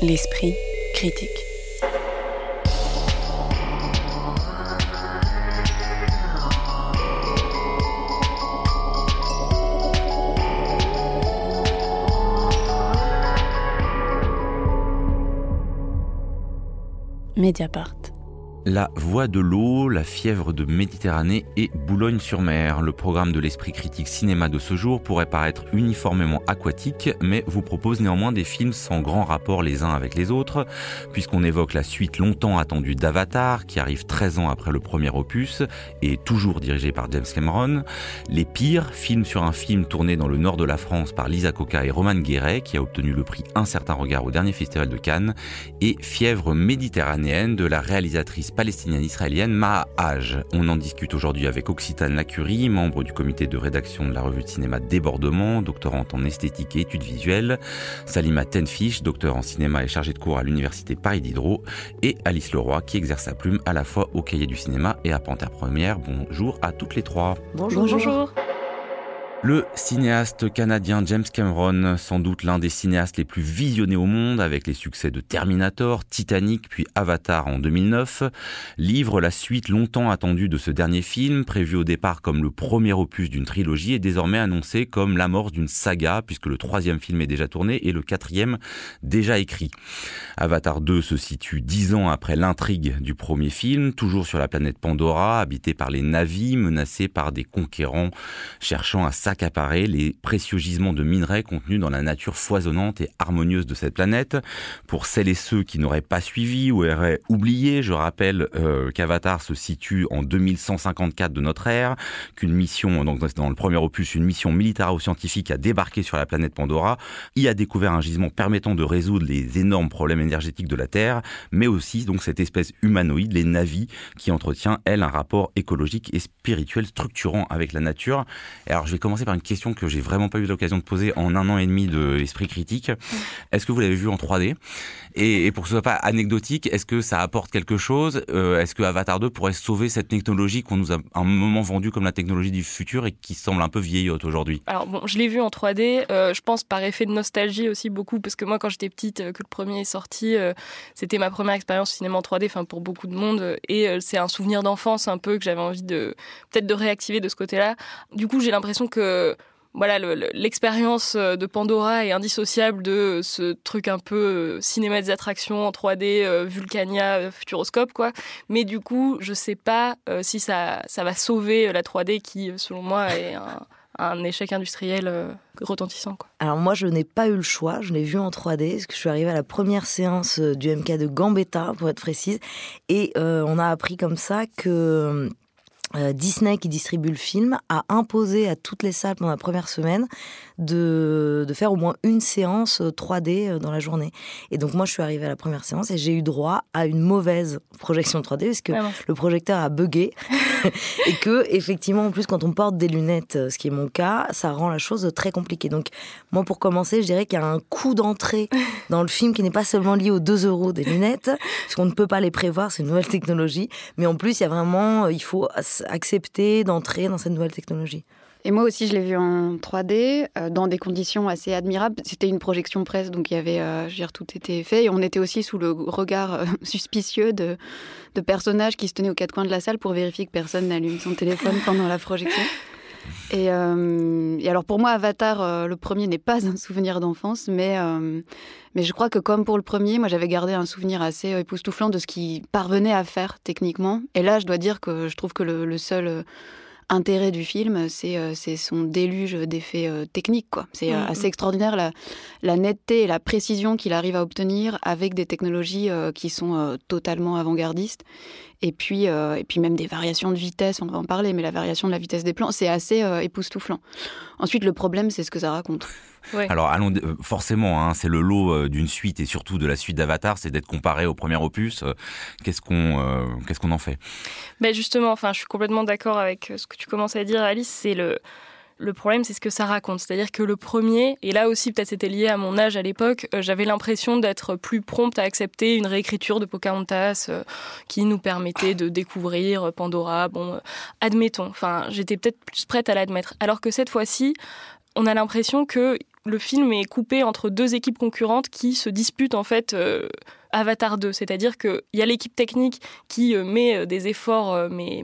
L'esprit critique. Mediapart. La Voix de l'eau, La fièvre de Méditerranée et Boulogne-sur-Mer. Le programme de l'esprit critique cinéma de ce jour pourrait paraître uniformément aquatique, mais vous propose néanmoins des films sans grand rapport les uns avec les autres, puisqu'on évoque la suite longtemps attendue d'Avatar, qui arrive 13 ans après le premier opus, et toujours dirigé par James Cameron. Les Pires, film sur un film tourné dans le nord de la France par Lisa Coca et Roman Guéret, qui a obtenu le prix Un certain regard au dernier festival de Cannes, et Fièvre méditerranéenne de la réalisatrice palestinienne-israélienne Maha Haj. On en discute aujourd'hui avec Occitane Lacurie, membre du comité de rédaction de la revue de cinéma Débordement, doctorante en esthétique et études visuelles, Salima Tenfish, docteur en cinéma et chargée de cours à l'université Paris Diderot, et Alice Leroy, qui exerce sa plume à la fois au cahier du cinéma et à Panthère Première. Bonjour à toutes les trois. Bonjour. Bonjour. Le cinéaste canadien James Cameron, sans doute l'un des cinéastes les plus visionnés au monde, avec les succès de Terminator, Titanic, puis Avatar en 2009, livre la suite longtemps attendue de ce dernier film, prévu au départ comme le premier opus d'une trilogie, et désormais annoncé comme l'amorce d'une saga, puisque le troisième film est déjà tourné et le quatrième déjà écrit. Avatar 2 se situe dix ans après l'intrigue du premier film, toujours sur la planète Pandora, habitée par les navis, menacée par des conquérants cherchant à s'accaparer les précieux gisements de minerais contenus dans la nature foisonnante et harmonieuse de cette planète. Pour celles et ceux qui n'auraient pas suivi ou auraient oublié, je rappelle euh, qu'Avatar se situe en 2154 de notre ère, qu'une mission, donc dans le premier opus, une mission militaro-scientifique a débarqué sur la planète Pandora, y a découvert un gisement permettant de résoudre les énormes problèmes énergétiques de la Terre, mais aussi donc cette espèce humanoïde, les navis, qui entretient, elle, un rapport écologique et spirituel structurant avec la nature. alors je vais commencer par une question que j'ai vraiment pas eu l'occasion de poser en un an et demi de critique. Est-ce que vous l'avez vu en 3D et, pour que ce soit pas anecdotique, est-ce que ça apporte quelque chose? Euh, Est-ce que Avatar 2 pourrait sauver cette technologie qu'on nous a un moment vendue comme la technologie du futur et qui semble un peu vieillotte aujourd'hui? Alors bon, je l'ai vu en 3D. Euh, je pense par effet de nostalgie aussi beaucoup parce que moi, quand j'étais petite, euh, que le premier est sorti, c'était ma première expérience cinéma en 3D. Enfin, pour beaucoup de monde, et c'est un souvenir d'enfance un peu que j'avais envie de peut-être de réactiver de ce côté-là. Du coup, j'ai l'impression que voilà, l'expérience euh, de Pandora est indissociable de ce truc un peu euh, cinéma des attractions en 3D, euh, Vulcania, Futuroscope, quoi. Mais du coup, je sais pas si ça, ça va sauver la 3D qui, selon moi, est un, échec industriel retentissant. Quoi. Alors moi, je n'ai pas eu le choix. Je l'ai vu en 3D parce que je suis arrivée à la première séance du MK de Gambetta, pour être précise. Et on a appris comme ça que euh, Disney, qui distribue le film, a imposé à toutes les salles pendant la première semaine de, de, faire au moins une séance 3D euh, dans la journée. Et donc moi, je suis arrivée à la première séance et j'ai eu droit à une mauvaise projection 3D parce que le projecteur a bugué et que effectivement, en plus, quand on porte des lunettes, euh, ce qui est mon cas, ça rend la chose très compliquée. Donc moi, pour commencer, je dirais qu'il y a un coût d'entrée dans le film qui n'est pas seulement lié aux 2 euros des lunettes, parce qu'on ne peut pas les prévoir, c'est une nouvelle technologie, mais en plus, il y a vraiment, il faut accepter d'entrer dans cette nouvelle technologie. Et moi aussi, je l'ai vu en 3D, euh, dans des conditions assez admirables. C'était une projection presse, donc il y avait, euh, je veux dire, tout était fait. Et on était aussi sous le regard euh, suspicieux de, de, personnages qui se tenaient aux quatre coins de la salle pour vérifier que personne n'allume son téléphone pendant la projection. Et, alors pour moi, Avatar, le premier n'est pas un souvenir d'enfance, mais, mais je crois que comme pour le premier, moi j'avais gardé un souvenir assez époustouflant de ce qu'il parvenait à faire techniquement. Et là, je dois dire que je trouve que le seul intérêt du film, euh, c'est son déluge d'effets euh, techniques. quoi. C'est euh, mm, assez mm. extraordinaire la, la, netteté et la précision qu'il arrive à obtenir avec des technologies qui sont totalement avant-gardistes. Et puis, et puis même des variations de vitesse, on va en parler, mais la variation de la vitesse des plans, c'est assez époustouflant. Ensuite, le problème, c'est ce que ça raconte. Alors, allons, euh, forcément, hein, c'est le lot euh, d'une suite et surtout de la suite d'Avatar, c'est d'être comparé au premier opus. Euh, qu'est-ce qu'on qu'est-ce qu'on en fait? Ben Justement, enfin, je suis complètement d'accord avec ce que tu commences à dire, Alice. C'est le. Le problème, c'est ce que ça raconte. C'est-à-dire que le premier, et là aussi peut-être c'était lié à mon âge à l'époque, j'avais l'impression d'être plus prompte à accepter une réécriture de Pocahontas qui nous permettait de découvrir Pandora. Bon, admettons. Enfin, j'étais peut-être plus prête à l'admettre. Alors que cette fois-ci, on a l'impression que le film est coupé entre deux équipes concurrentes qui se disputent en fait Avatar 2. C'est-à-dire qu'il y a l'équipe technique qui met des efforts mais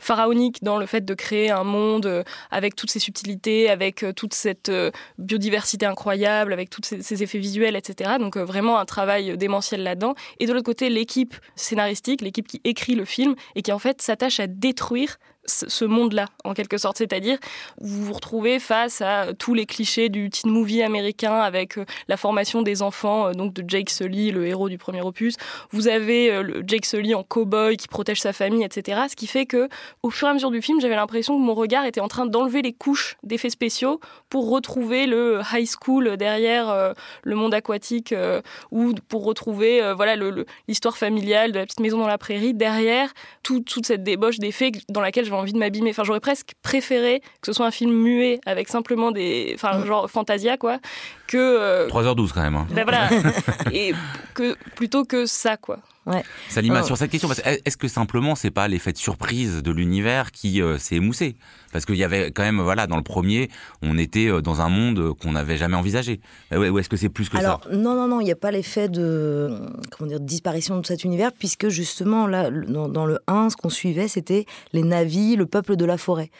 pharaonique dans le fait de créer un monde euh, avec toutes ces subtilités, avec euh, toute cette euh, biodiversité incroyable, avec tous ces, effets visuels, etc. Donc vraiment un travail démentiel là-dedans. Et de l'autre côté, l'équipe scénaristique, l'équipe qui écrit le film et qui en fait s'attache à détruire ce monde-là, en quelque sorte. C'est-à-dire, vous vous retrouvez face à tous les clichés du teen movie américain avec euh, la formation des enfants, euh, donc de Jake Sully, le héros du premier opus. Vous avez euh, Jake Sully en cow-boy qui protège sa famille, etc. Ce qui fait que, au fur et à mesure du film, j'avais l'impression que mon regard était en train d'enlever les couches d'effets spéciaux pour retrouver le high school derrière le monde aquatique ou pour retrouver voilà l'histoire familiale de la petite maison dans la prairie derrière toute cette débauche d'effets dans laquelle je envie de m'abîmer. Enfin, j'aurais presque préféré que ce soit un film muet avec simplement des. Enfin, mm. genre Fantasia, quoi, que. 3h12 euh, quand même. Hein. Ben voilà. Et que, plutôt que ça, quoi. Ouais. Salima, sur cette question, est-ce que simplement c'est pas l'effet de surprise de l'univers qui euh, s'est émoussé? Parce qu'il y avait quand même, voilà, dans le premier, on était euh, dans un monde qu'on n'avait jamais envisagé. Ou est-ce que c'est plus que Alors, ça Non, non, non, il n'y a pas l'effet de, comment dire, disparition de cet univers, puisque justement, là, dans, le 1, ce qu'on suivait, c'était les navis, le peuple de la forêt.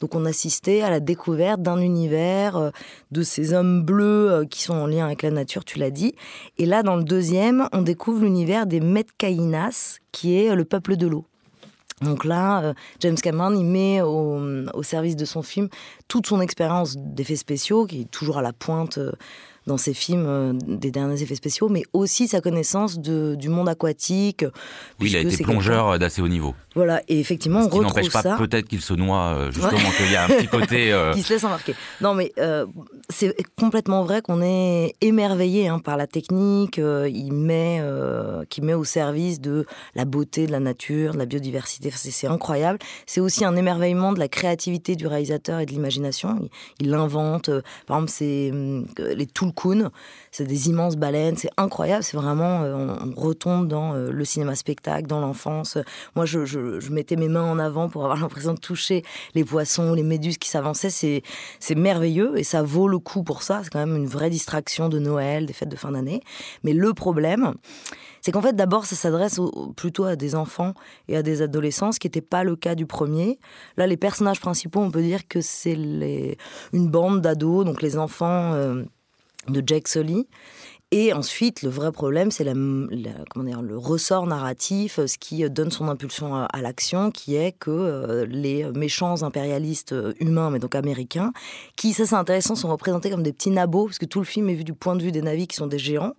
Donc on assistait à la découverte d'un univers, euh, de ces hommes bleus qui sont en lien avec la nature, tu l'as dit. Et là, dans le deuxième, on découvre l'univers des Kainas, qui est le peuple de l'eau. Donc là, euh, James Cameron, il met au, au, service de son film toute son expérience d'effets spéciaux, qui est toujours à la pointe euh, dans ses films euh, des derniers effets spéciaux, mais aussi sa connaissance de, du monde aquatique. Oui, il a été plongeur d'assez haut niveau. Voilà, et effectivement, on retrouve n'empêche pas peut-être qu'il se noie, euh, justement, qu'il y a un petit côté... Euh, qui se laisse embarquer. Non, mais c'est complètement vrai qu'on est émerveillé hein, par la technique, il met, qui met au service de la beauté de la nature, de la biodiversité, c'est incroyable. C'est aussi un émerveillement de la créativité du réalisateur et de l'imagination. Il, il invente, par exemple, c'est les tout c'est des immenses baleines, c'est incroyable, c'est vraiment, euh, on, retombe dans euh, le cinéma spectacle, dans l'enfance. Moi, je, mettais mes mains en avant pour avoir l'impression de toucher les poissons, les méduses qui s'avançaient, c'est, merveilleux et ça vaut le coup pour ça. C'est quand même une vraie distraction de Noël, des fêtes de fin d'année. Mais le problème, c'est qu'en fait, d'abord, ça s'adresse plutôt à des enfants et à des adolescents, ce qui n'était pas le cas du premier. Là, les personnages principaux, on peut dire que c'est une bande d'ados, donc les enfants. Euh, de Jack Sully. Et ensuite, le vrai problème, c'est le ressort narratif, ce qui donne son impulsion à, l'action, qui est que euh, les méchants impérialistes humains, mais donc américains, qui, ça c'est intéressant, sont représentés comme des petits nabots, parce que tout le film est vu du point de vue des navis qui sont des géants.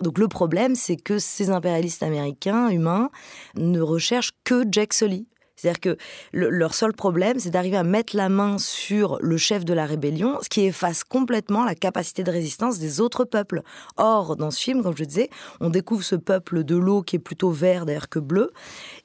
Donc le problème, c'est que ces impérialistes américains, humains, ne recherchent que Jack Sully. C'est-à-dire que leur seul problème, c'est d'arriver à mettre la main sur le chef de la rébellion, ce qui efface complètement la capacité de résistance des autres peuples. Or, dans ce film, comme je disais, on découvre ce peuple de l'eau qui est plutôt vert d'ailleurs que bleu,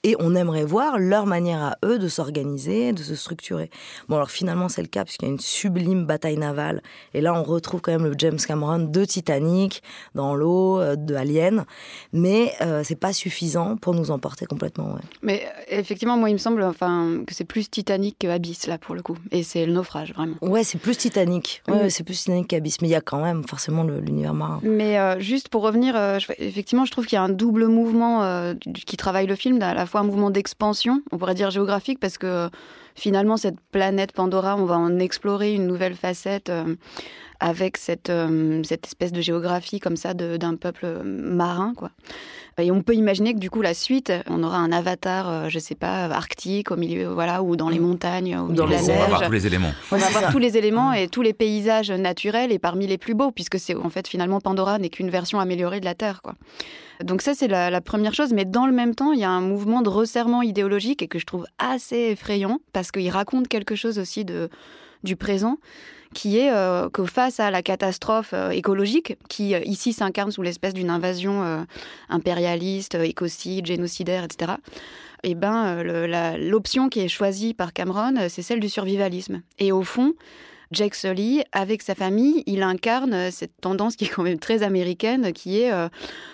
et on aimerait voir leur manière à eux de s'organiser, de se structurer. Bon, alors finalement, c'est le cas, puisqu'il y a une sublime bataille navale, et là, on retrouve quand même le James Cameron de Titanic, dans l'eau, euh, de Alien, mais euh, c'est pas suffisant pour nous emporter complètement. Mais euh, effectivement, moi, il me semble enfin, que c'est plus Titanic qu'Abyss, là, pour le coup. Et c'est le naufrage, vraiment. Ouais, c'est plus Titanic. Ouais, c'est plus Titanic qu'Abyss. Mais il y a quand même forcément l'univers marin. Mais euh, juste pour revenir, euh, effectivement, je trouve qu'il y a un double mouvement qui travaille le film, à la fois un mouvement d'expansion, on pourrait dire géographique, parce que finalement, cette planète Pandora, on va en explorer une nouvelle facette avec cette, cette espèce de géographie comme ça d'un peuple marin, quoi. Et on peut imaginer que du coup, la suite, on aura un avatar, euh, je sais pas, arctique, au milieu, voilà, ou dans les mm. montagnes, ou dans la neige. On va avoir tous les éléments. On va avoir tous les éléments et tous les paysages naturels et parmi les plus beaux, puisque c'est en fait finalement Pandora n'est qu'une version améliorée de la Terre, quoi. Donc ça, c'est la, la, première chose. Mais dans le même temps, il y a un mouvement de resserrement idéologique et que je trouve assez effrayant parce qu'il raconte quelque chose aussi de, du présent qui est euh, que face à la catastrophe euh, écologique, qui euh, ici s'incarne sous l'espèce d'une invasion impérialiste, écocide, génocidaire, etc., eh ben, l'option qui est choisie par Cameron, c'est celle du survivalisme. Et au fond, Jake Sully, avec sa famille, il incarne cette tendance qui est quand même très américaine, qui est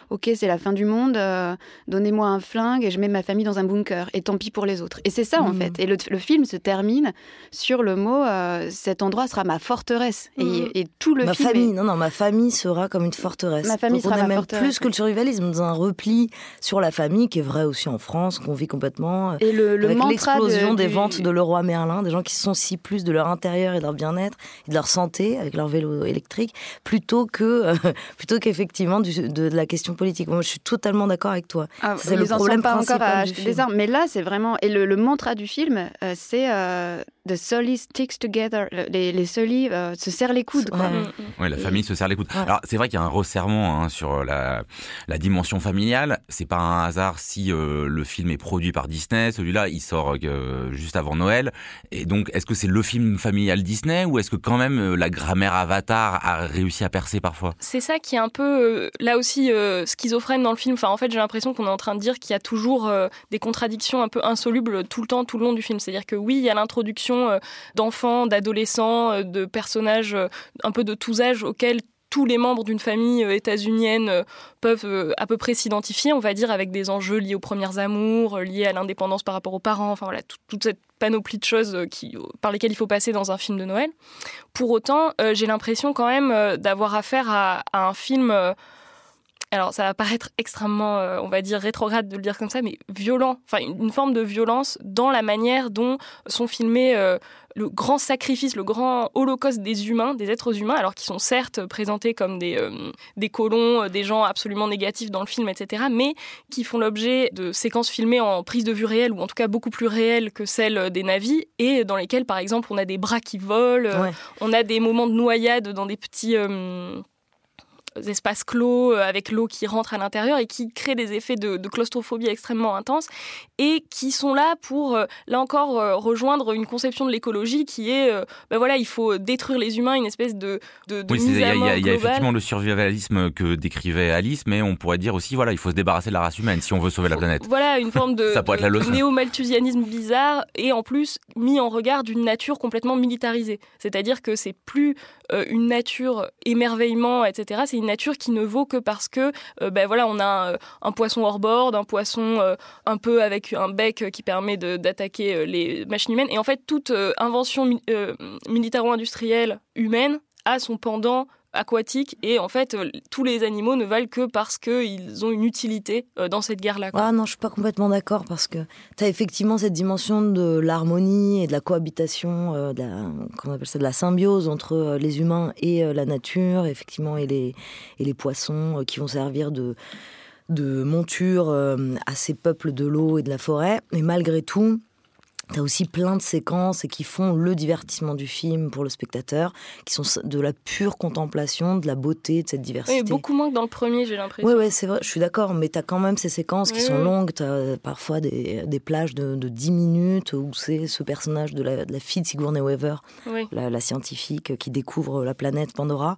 ok, c'est la fin du monde, euh, donnez-moi un flingue et je mets ma famille dans un bunker, et tant pis pour les autres. Et c'est ça, en mhm. fait. Et le, film se termine sur le mot euh, cet endroit sera ma forteresse. Et, mhm. tout le ma film. Famille, Non, non, ma famille sera comme une forteresse. Ma famille sera on est même plus que le survivalisme, dans un repli sur la famille, qui est vrai aussi en France, qu'on vit complètement. Euh, et le, le avec l'explosion des ventes de Leroy Merlin, des gens qui se sont si plus de leur intérieur et de leur bien-être et de leur santé avec leur vélo électrique, plutôt que plutôt qu'effectivement de, la question politique. Moi, je suis totalement d'accord avec toi. Ah, c'est le problème pas encore à acheter des armes. Mais là, c'est vraiment. Et le, mantra du film, euh, c'est euh, The Sully sticks together. Les, les Sully euh, se serrent les coudes. Quoi. Ouais. la famille se serre les coudes. Alors, c'est vrai qu'il y a un resserrement hein, sur la, la, dimension familiale. C'est pas un hasard si le film est produit par Disney. Celui-là, il sort juste avant Noël. Et donc, est-ce que c'est le film familial Disney ou est-ce que quand même la grammaire Avatar a réussi à percer parfois? C'est ça qui est un peu, là aussi, schizophrène dans le film. Enfin, en fait, j'ai l'impression qu'on est en train de dire qu'il y a toujours euh, des contradictions un peu insolubles tout le temps, tout le long du film. C'est-à-dire que oui, il y a l'introduction euh, d'enfants, d'adolescents, euh, de personnages un peu de tous âges auxquels tous les membres d'une famille états-unienne peuvent à peu près s'identifier, on va dire, avec des enjeux liés aux premières amours, liés à l'indépendance par rapport aux parents, enfin voilà, toute cette panoplie de choses qui, par lesquelles il faut passer dans un film de Noël. Pour autant, j'ai l'impression quand même d'avoir affaire à, un film alors ça va paraître extrêmement, euh, on va dire, rétrograde de le dire comme ça, mais violent, enfin une, forme de violence dans la manière dont sont filmés euh, le grand sacrifice, le grand holocauste des humains, des êtres humains, alors qu'ils sont certes présentés comme des, euh, des colons, des gens absolument négatifs dans le film, etc., mais qui font l'objet de séquences filmées en prise de vue réelle, ou en tout cas beaucoup plus réelles que celles des navis, et dans lesquelles, par exemple, on a des bras qui volent, on a des moments de noyade dans des petits espaces clos euh, avec l'eau qui rentre à l'intérieur et qui créent des effets de, claustrophobie extrêmement intenses et qui sont là pour, euh, là encore, euh, rejoindre une conception de l'écologie qui est, ben voilà, il faut détruire les humains, une espèce de, de, de oui, Il y, a effectivement le survivalisme que décrivait Alice, mais on pourrait dire aussi, voilà, il faut se débarrasser de la race humaine si on veut sauver la planète. Voilà, une forme de, néo-malthusianisme bizarre et en plus mis en regard d'une nature complètement militarisée. C'est-à-dire que c'est plus une nature émerveillement, etc. C'est une nature qui ne vaut que parce que euh, ben voilà, on a un, poisson hors bord, un poisson euh, un peu avec un bec qui permet d'attaquer euh, les machines humaines. Et en fait, toute invention militaro-industrielle humaine a son pendant aquatique et en fait euh, tous les animaux ne valent que parce qu'ils ont une utilité euh, dans cette guerre-là. Ah non, je suis pas complètement d'accord parce que tu as effectivement cette dimension de l'harmonie et de la cohabitation, euh, de la, appelle ça, de la symbiose entre les humains et la nature, effectivement, et les, et les poissons qui vont servir de de monture à ces peuples de l'eau et de la forêt. Mais malgré tout, T'as aussi plein de séquences et qui font le divertissement du film pour le spectateur, qui sont de la pure contemplation, de la beauté de cette diversité. Oui, beaucoup moins que dans le premier, j'ai l'impression. Oui, ouais, c'est vrai, je suis d'accord, mais t'as quand même ces séquences qui sont longues. T'as parfois des, des plages de, de, 10 minutes où c'est ce personnage de la, de la, fille de Sigourney Weaver, la, scientifique qui découvre la planète Pandora,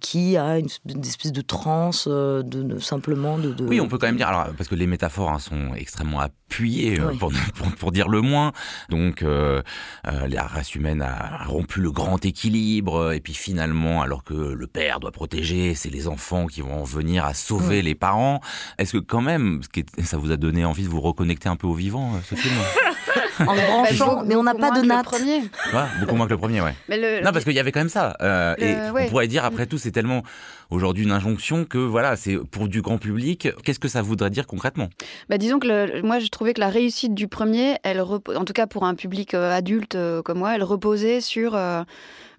qui a une, espèce de transe, euh, de, simplement de, Oui, on peut quand même dire, alors, parce que les métaphores hein, sont extrêmement euh, pour, pour, pour dire le moins. Donc euh, euh, la race humaine a rompu le grand équilibre et puis finalement, alors que le père doit protéger, c'est les enfants qui vont venir à sauver les parents. Est-ce que quand même, ça vous a donné envie de vous reconnecter un peu au vivant, euh, ce film? en branchant, mais on n'a pas de natte. Ouais, beaucoup moins que le premier, ouais. non, parce qu'il y avait quand même ça. et on pourrait dire, après tout, c'est tellement aujourd'hui une injonction que voilà, c'est pour du grand public. Qu'est-ce que ça voudrait dire concrètement? Bah, Disons que moi, je trouvais que la réussite du premier, elle en tout cas pour un public euh, adulte euh, comme moi, elle reposait sur euh,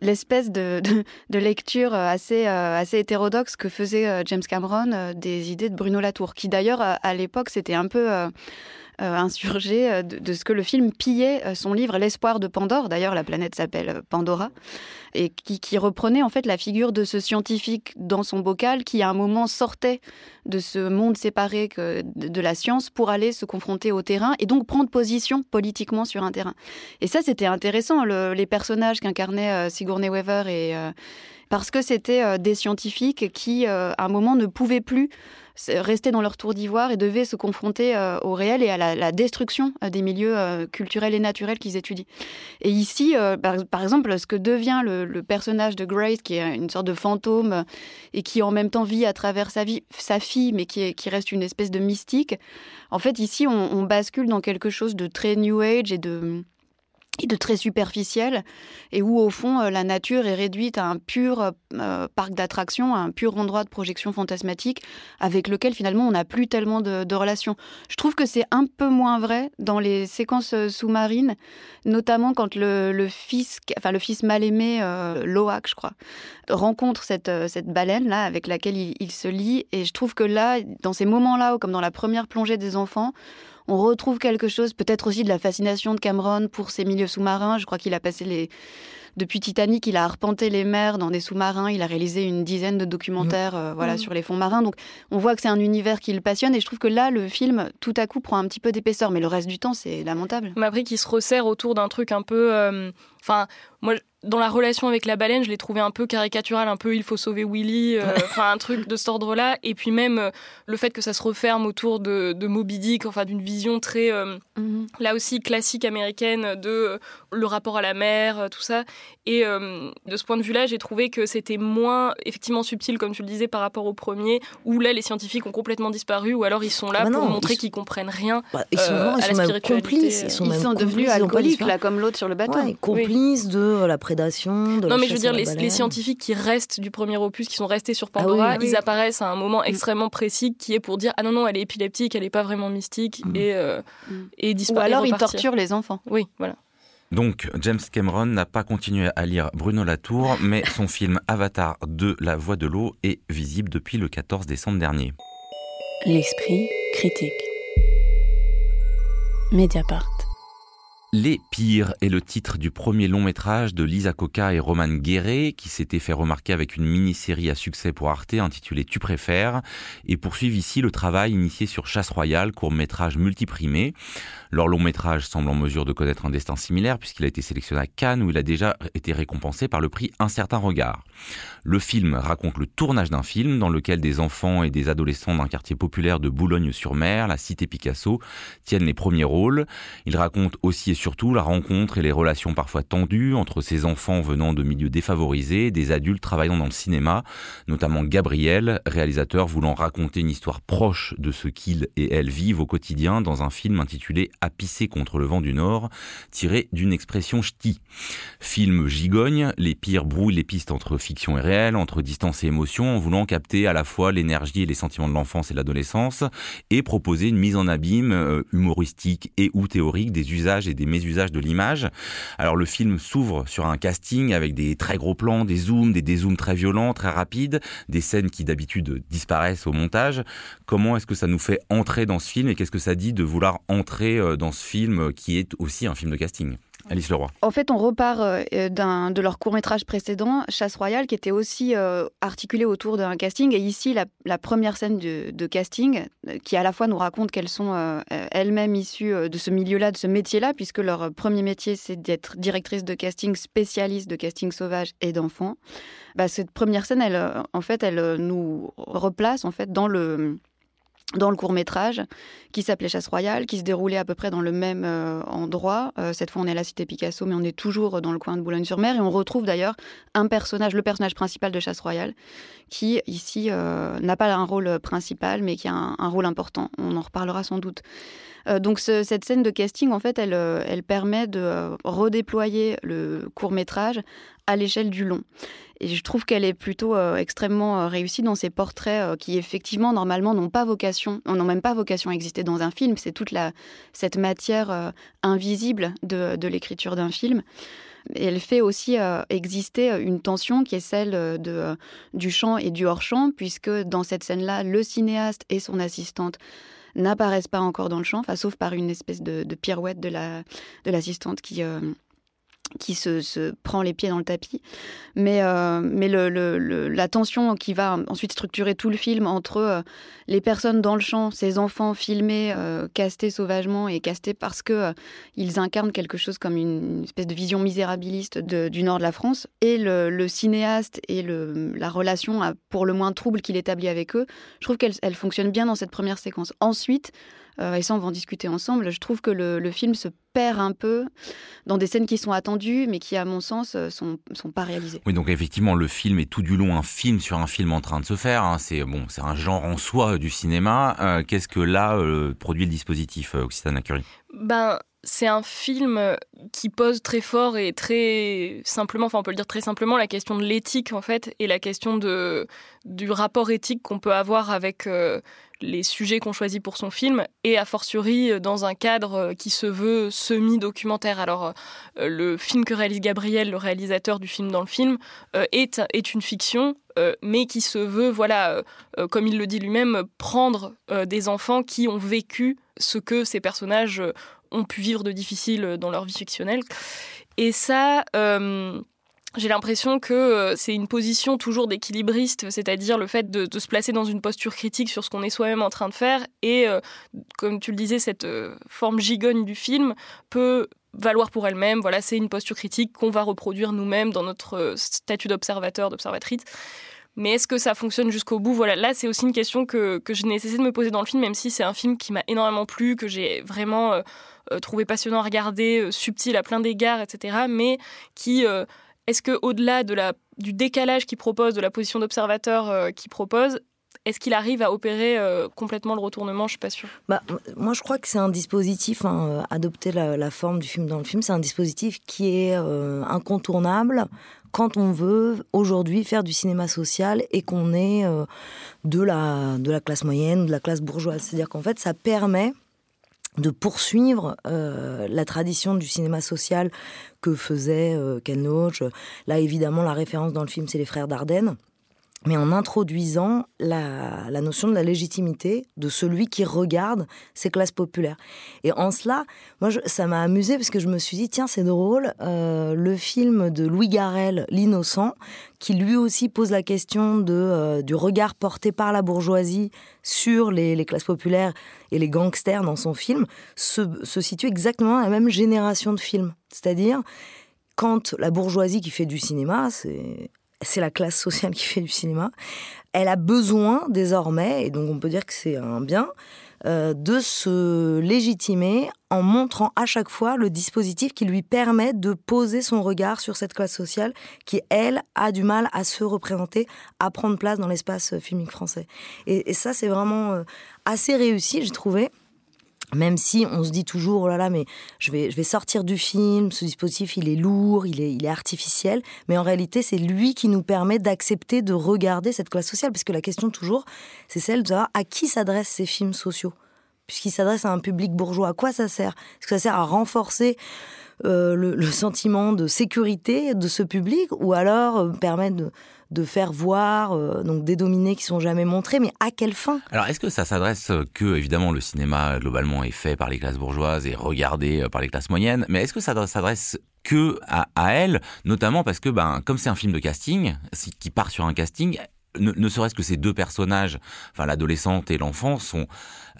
l'espèce de, de, lecture assez, assez hétérodoxe que faisait James Cameron des idées de Bruno Latour, qui d'ailleurs à l'époque c'était un peu euh, insurgé euh, de, ce que le film pillait euh, son livre L'espoir de Pandore. D'ailleurs, la planète s'appelle Pandora et qui, reprenait en fait la figure de ce scientifique dans son bocal qui à un moment sortait de ce monde séparé de, la science pour aller se confronter au terrain et donc prendre position politiquement sur un terrain. Et ça, c'était intéressant. les personnages qu'incarnaient Sigourney Weaver et parce que c'était des scientifiques qui, à un moment, ne pouvaient plus rester dans leur tour d'ivoire et devaient se confronter au réel et à la, destruction des milieux culturels et naturels qu'ils étudient. Et ici, par, exemple, ce que devient le, personnage de Grace, qui est une sorte de fantôme et qui en même temps vit à travers sa, vie, sa fille, mais qui reste une espèce de mystique, en fait, ici, on bascule dans quelque chose de très New Age et de et de très superficiel, et où au fond euh, la nature est réduite à un pur euh, parc d'attractions, à un pur endroit de projection fantasmatique, avec lequel finalement on n'a plus tellement de, relations. Je trouve que c'est un peu moins vrai dans les séquences euh, sous-marines, notamment quand le, le, fils, enfin le fils mal aimé, euh, Loak, je crois, rencontre cette, cette baleine là avec laquelle il, il se lie, et je trouve que là, dans ces moments-là, comme dans la première plongée des enfants, on retrouve quelque chose, peut-être aussi de la fascination de Cameron pour ses milieux sous-marins. Je crois qu'il a passé les. Depuis Titanic, il a arpenté les mers dans des sous-marins. Il a réalisé une dizaine de documentaires euh, voilà, mm. sur les fonds marins. Donc, on voit que c'est un univers qui le passionne. Et je trouve que là, le film, tout à coup, prend un petit peu d'épaisseur. Mais le reste du temps, c'est lamentable. Mais après, qui se resserre autour d'un truc un peu. Euh, enfin, moi, dans la relation avec la baleine, je l'ai trouvé un peu caricatural, un peu il faut sauver Willy, euh, enfin un truc de cet ordre-là. Et puis même euh, le fait que ça se referme autour de, de Moby Dick, enfin d'une vision très, euh, mhm. là aussi classique américaine de le rapport à la mer, tout ça. Et de ce point de vue-là, j'ai trouvé que c'était moins effectivement subtil, comme tu le disais, par rapport au premier, où là les scientifiques ont complètement disparu, ou alors ils sont là ah bah pour montrer qu'ils comprennent rien bah, ils sont, à la spiritualité. Ils sont, devenus alcooliques, là, comme l'autre sur le bateau. Complices de la non, mais je veux dire, les, scientifiques qui restent du premier opus, qui sont restés sur ah Pandora, ils apparaissent à un moment mm. extrêmement précis qui est pour dire Ah non, non, elle est épileptique, elle n'est pas vraiment mystique, mm. et, euh, mm. et Ou alors ils torturent les enfants. Oui, voilà. Donc, James Cameron n'a pas continué à lire Bruno Latour, mais son film Avatar de La Voix de l'eau est visible depuis le 14 décembre dernier. L'esprit critique. Mediapart. Les Pires est le titre du premier long métrage de Lisa Coca et Roman Guéret, qui s'était fait remarquer avec une mini-série à succès pour Arte intitulée Tu préfères, et poursuivent ici le travail initié sur Chasse Royale, court métrage multiprimé. Leur long métrage semble en mesure de connaître un destin similaire puisqu'il a été sélectionné à Cannes où il a déjà été récompensé par le prix Un certain regard. Le film raconte le tournage d'un film dans lequel des enfants et des adolescents d'un quartier populaire de Boulogne-sur-Mer, la cité Picasso, tiennent les premiers rôles. Il raconte aussi surtout la rencontre et les relations parfois tendues entre ces enfants venant de milieux défavorisés et des adultes travaillant dans le cinéma, notamment Gabriel, réalisateur voulant raconter une histoire proche de ce qu'ils et elles vivent au quotidien dans un film intitulé À pisser contre le vent du Nord, tiré d'une expression ch'ti. Film gigogne, les pires brouillent les pistes entre fiction et réel, entre distance et émotion, en voulant capter à la fois l'énergie et les sentiments de l'enfance et de l'adolescence, et proposer une mise en abîme euh, humoristique et ou théorique des usages et des mésusages de l'image. Alors le film s'ouvre sur un casting avec des très gros plans, des zooms, des dézooms très violents, très rapides, des scènes qui d'habitude disparaissent au montage. Comment est-ce que ça nous fait entrer dans ce film et qu'est-ce que ça dit de vouloir entrer euh, dans ce film qui est aussi un film de casting Alice Leroy. En fait, on repart euh, d'un, de leur court-métrage précédent, Chasse Royale, qui était aussi euh, articulé autour d'un casting. Et ici, la, première scène de, casting, euh, qui à la fois nous raconte qu'elles sont elles-mêmes issues de ce milieu-là, de ce métier-là, puisque leur premier métier, c'est d'être directrice de casting, spécialiste de casting sauvage et d'enfants. Bah, cette première scène, elle, en fait, elle nous replace en fait dans le dans le court métrage qui s'appelait Chasse Royale, qui se déroulait à peu près dans le même euh, endroit. Euh, cette fois, on est à la cité Picasso, mais on est toujours dans le coin de Boulogne-sur-Mer. Et on retrouve d'ailleurs un personnage, le personnage principal de Chasse Royale, qui ici euh, n'a pas un rôle principal, mais qui a un, rôle important. On en reparlera sans doute. donc cette scène de casting, en fait, elle, elle permet de redéployer le court métrage à l'échelle du long. Et je trouve qu'elle est plutôt euh, extrêmement euh, réussie dans ses portraits euh, qui, effectivement, normalement, n'ont pas vocation, n'ont même pas vocation à exister dans un film. C'est toute la, cette matière invisible de, l'écriture d'un film. Et elle fait aussi exister une tension qui est celle de, du champ et du hors-champ, puisque dans cette scène-là, le cinéaste et son assistante n'apparaissent pas encore dans le champ, sauf par une espèce de, pirouette de l'assistante qui qui se, prend les pieds dans le tapis. Mais, euh, mais le, la tension qui va ensuite structurer tout le film entre euh, les personnes dans le champ, ces enfants filmés, euh, castés sauvagement et castés parce que ils incarnent quelque chose comme une, espèce de vision misérabiliste du nord de la France, et le, cinéaste et le, la relation pour le moins trouble qu'il établit avec eux, je trouve qu'elle fonctionne bien dans cette première séquence. Ensuite, euh, et ça on va en discuter ensemble, je trouve que le, film se perd un peu dans des scènes qui sont attendues, mais qui, à mon sens, euh, sont, sont pas réalisées. Oui, donc effectivement, le film est tout du long un film sur un film en train de se faire. Hein. C'est bon, c'est un genre en soi du cinéma. Euh, qu'est-ce que là produit le dispositif Occitana Curie Ben, c'est un film qui pose très fort et très simplement, enfin on peut le dire très simplement, la question de l'éthique en fait et la question du rapport éthique qu'on peut avoir avec les sujets qu'on choisit pour son film et a fortiori euh, dans un cadre euh, qui se veut semi-documentaire. Alors euh, le film que réalise Gabriel, le réalisateur du film dans le film, est, est une fiction mais qui se veut, voilà, comme il le dit lui-même, prendre des enfants qui ont vécu ce que ces personnages ont pu vivre de difficile dans leur vie fictionnelle. Et ça, j'ai l'impression que euh, c'est une position toujours d'équilibriste, c'est-à-dire le fait de, se placer dans une posture critique sur ce qu'on est soi-même en train de faire. Et euh, comme tu le disais, cette euh, forme gigogne du film peut valoir pour elle-même. Voilà, c'est une posture critique qu'on va reproduire nous-mêmes dans notre statut d'observateur, d'observatrice. Mais est-ce que ça fonctionne jusqu'au bout? Voilà, là c'est aussi une question que, que j'ai nécessité de me poser dans le film, même si c'est un film qui m'a énormément plu, que j'ai vraiment trouvé passionnant à regarder, subtil à plein d'égards, etc. Mais qui est-ce que au-delà de la, du décalage qu'il propose, de la position d'observateur euh, qu'il propose, est-ce qu'il arrive à opérer euh, complètement le retournement? Je suis pas sûre. Bah, moi, je crois que c'est un dispositif, hein, euh, adopter la, forme du film dans le film, c'est un dispositif qui est incontournable quand on veut aujourd'hui faire du cinéma social et qu'on est de, la, de la classe moyenne, de la classe bourgeoise. C'est-à-dire qu'en fait, ça permet de poursuivre euh, la tradition du cinéma social que faisait euh, Ken Loach. Là, évidemment, la référence dans le film, c'est les frères Dardenne mais en introduisant la, notion de la légitimité de celui qui regarde ces classes populaires. Et en cela, moi, ça m'a amusé parce que je me suis dit, tiens, c'est drôle, euh, le film de Louis Garrel, L'innocent, qui lui aussi pose la question de, euh, du regard porté par la bourgeoisie sur les, classes populaires et les gangsters dans son film, se, se situe exactement à la même génération de films. C'est-à-dire, quand la bourgeoisie qui fait du cinéma, c'est c'est la classe sociale qui fait du cinéma. Elle a besoin désormais, et donc on peut dire que c'est un bien, euh, de se légitimer en montrant à chaque fois le dispositif qui lui permet de poser son regard sur cette classe sociale qui, elle, a du mal à se représenter, à prendre place dans l'espace filmique français. Et, et ça, c'est vraiment euh, assez réussi, j'ai trouvé même si on se dit toujours, oh là là, mais je vais, sortir du film, ce dispositif, il est lourd, il est, il est artificiel, mais en réalité, c'est lui qui nous permet d'accepter de regarder cette classe sociale, parce que la question toujours, c'est celle de savoir à qui s'adressent ces films sociaux, puisqu'ils s'adressent à un public bourgeois, à quoi ça sert? Est-ce que ça sert à renforcer euh, le, sentiment de sécurité de ce public, ou alors euh, permettre de de faire voir euh, donc des dominés qui sont jamais montrés, mais à quelle fin? Alors est-ce que ça s'adresse que évidemment le cinéma globalement est fait par les classes bourgeoises et regardé euh, par les classes moyennes, mais est-ce que ça s'adresse que à, à elles, notamment parce que ben comme c'est un film de casting qui part sur un casting, ne, serait-ce que ces deux personnages, enfin l'adolescente et l'enfant, sont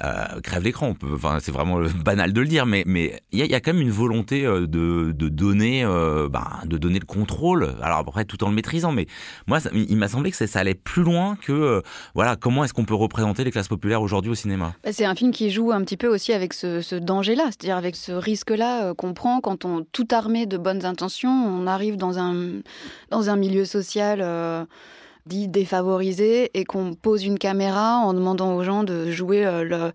euh, crèvent l'écran. Enfin, c'est vraiment banal de le dire, mais mais il y a, quand même une volonté euh, de, de donner, euh, ben, de donner le contrôle. Alors après, tout en le maîtrisant, mais moi, il m'a semblé que ça, allait plus loin que euh, voilà comment est-ce qu'on peut représenter les classes populaires aujourd'hui au cinéma? Bah, c'est un film qui joue un petit peu aussi avec ce, ce danger-là, c'est-à-dire avec ce risque-là qu'on prend quand on tout armé de bonnes intentions, on arrive dans un dans un milieu social dit défavorisés et qu'on pose une caméra en demandant aux gens de jouer euh,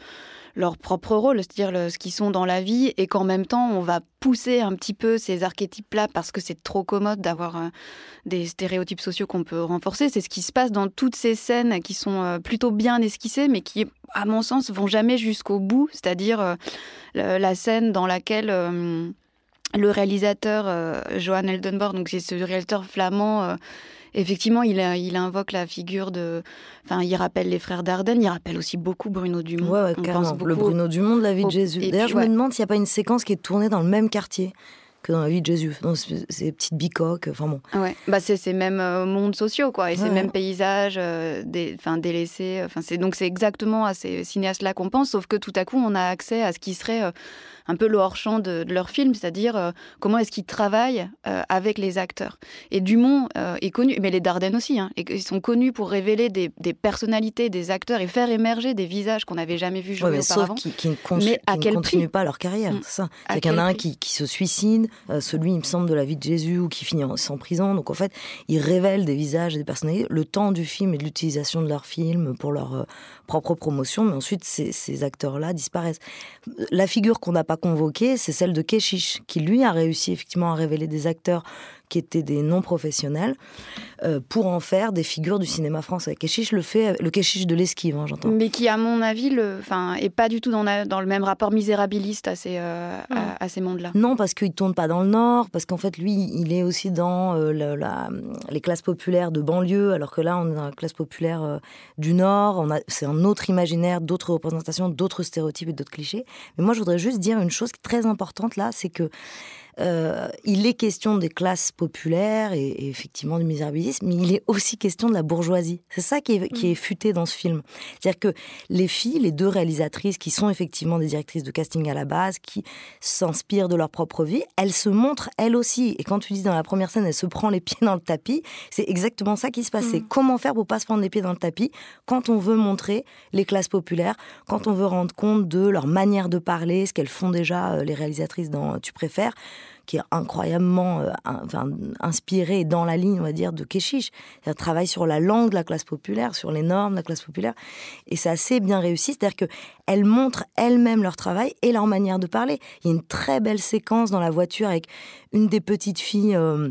leur propre rôle, c'est-à-dire ce qu'ils sont dans la vie, et qu'en même temps, on va pousser un petit peu ces archétypes-là parce que c'est trop commode d'avoir euh, des stéréotypes sociaux qu'on peut renforcer. C'est ce qui se passe dans toutes ces scènes qui sont euh, plutôt bien esquissées, mais qui, à mon sens, vont jamais jusqu'au bout, c'est-à-dire la scène dans laquelle le réalisateur Johan Eldenborg, donc c'est ce réalisateur flamand effectivement, il, il invoque la figure de. Enfin, il rappelle les frères Dardenne, il rappelle aussi beaucoup Bruno Dumont. Ouais, carrément. le Bruno Dumont de la vie de Jésus. D'ailleurs, je me demande s'il n'y a pas une séquence qui est tournée dans le même quartier que dans la vie de Jésus, dans ces petites bicoques. Enfin bon. Ouais, bah c'est ces mêmes euh, mondes sociaux, quoi, et ces Ouais. mêmes paysages, euh, des, délaissés. Enfin, c'est donc c'est exactement à ces cinéastes-là qu'on pense, sauf que tout à coup, on a accès à ce qui serait euh, un peu le hors-champ de, de leur film, c'est-à-dire euh, comment est-ce qu'ils travaillent euh, avec les acteurs. Et Dumont euh, est connu, mais les Dardenne aussi, hein, et ils sont connus pour révéler des, des personnalités, des acteurs et faire émerger des visages qu'on n'avait jamais vus jouer Ouais, mais sauf auparavant. qu'ils qui ne, Mais à qui ne quel continuent prix pas leur carrière. Mm. C'est ça. C'est qu'il y en a un qui, qui se suicide, celui, il me semble, de la vie de Jésus ou qui finit en, en prison. Donc en fait, ils révèlent des visages et des personnalités le temps du film et de l'utilisation de leur film pour leur propre promotion. Mais ensuite, ces, ces acteurs-là disparaissent. La figure qu'on n'a pas convoquée, c'est celle de Keshish, qui lui a réussi effectivement à révéler des acteurs qui étaient des non-professionnels euh, pour en faire des figures du cinéma français. Keshish le fait, le Keshish de l'esquive, hein, j'entends. Mais qui, à mon avis, le, enfin, est pas du tout dans, la- dans le même rapport misérabiliste à ces, euh, à, à ces mondes-là. Non, parce qu'il tourne pas dans le Nord, parce qu'en fait, lui, il est aussi dans euh, la- les classes populaires de banlieue, alors que là, on est dans la classe populaire du Nord. On a, c'est un autre imaginaire, d'autres représentations, d'autres stéréotypes et d'autres clichés. Mais moi, je voudrais juste dire une chose très importante là, c'est que euh, il est question des classes populaires et, et effectivement du misérabilisme, mais il est aussi question de la bourgeoisie. C'est ça qui est, qui est futé dans ce film. C'est-à-dire que les filles, les deux réalisatrices, qui sont effectivement des directrices de casting à la base, qui s'inspirent de leur propre vie, elles se montrent elles aussi. Et quand tu dis dans la première scène, elle se prend les pieds dans le tapis, c'est exactement ça qui se passe. C'est Mm. comment faire pour pas se prendre les pieds dans le tapis quand on veut montrer les classes populaires, quand on veut rendre compte de leur manière de parler, ce qu'elles font déjà euh, les réalisatrices dans Tu préfères qui est incroyablement euh, inspiré dans la ligne, on va dire, de Keshish. Elle travaille sur la langue de la classe populaire, sur les normes de la classe populaire, et c'est assez bien réussi. C'est-à-dire qu'elles montrent elles-mêmes leur travail et leur manière de parler. Il y a une très belle séquence dans la voiture avec une des petites filles. euh,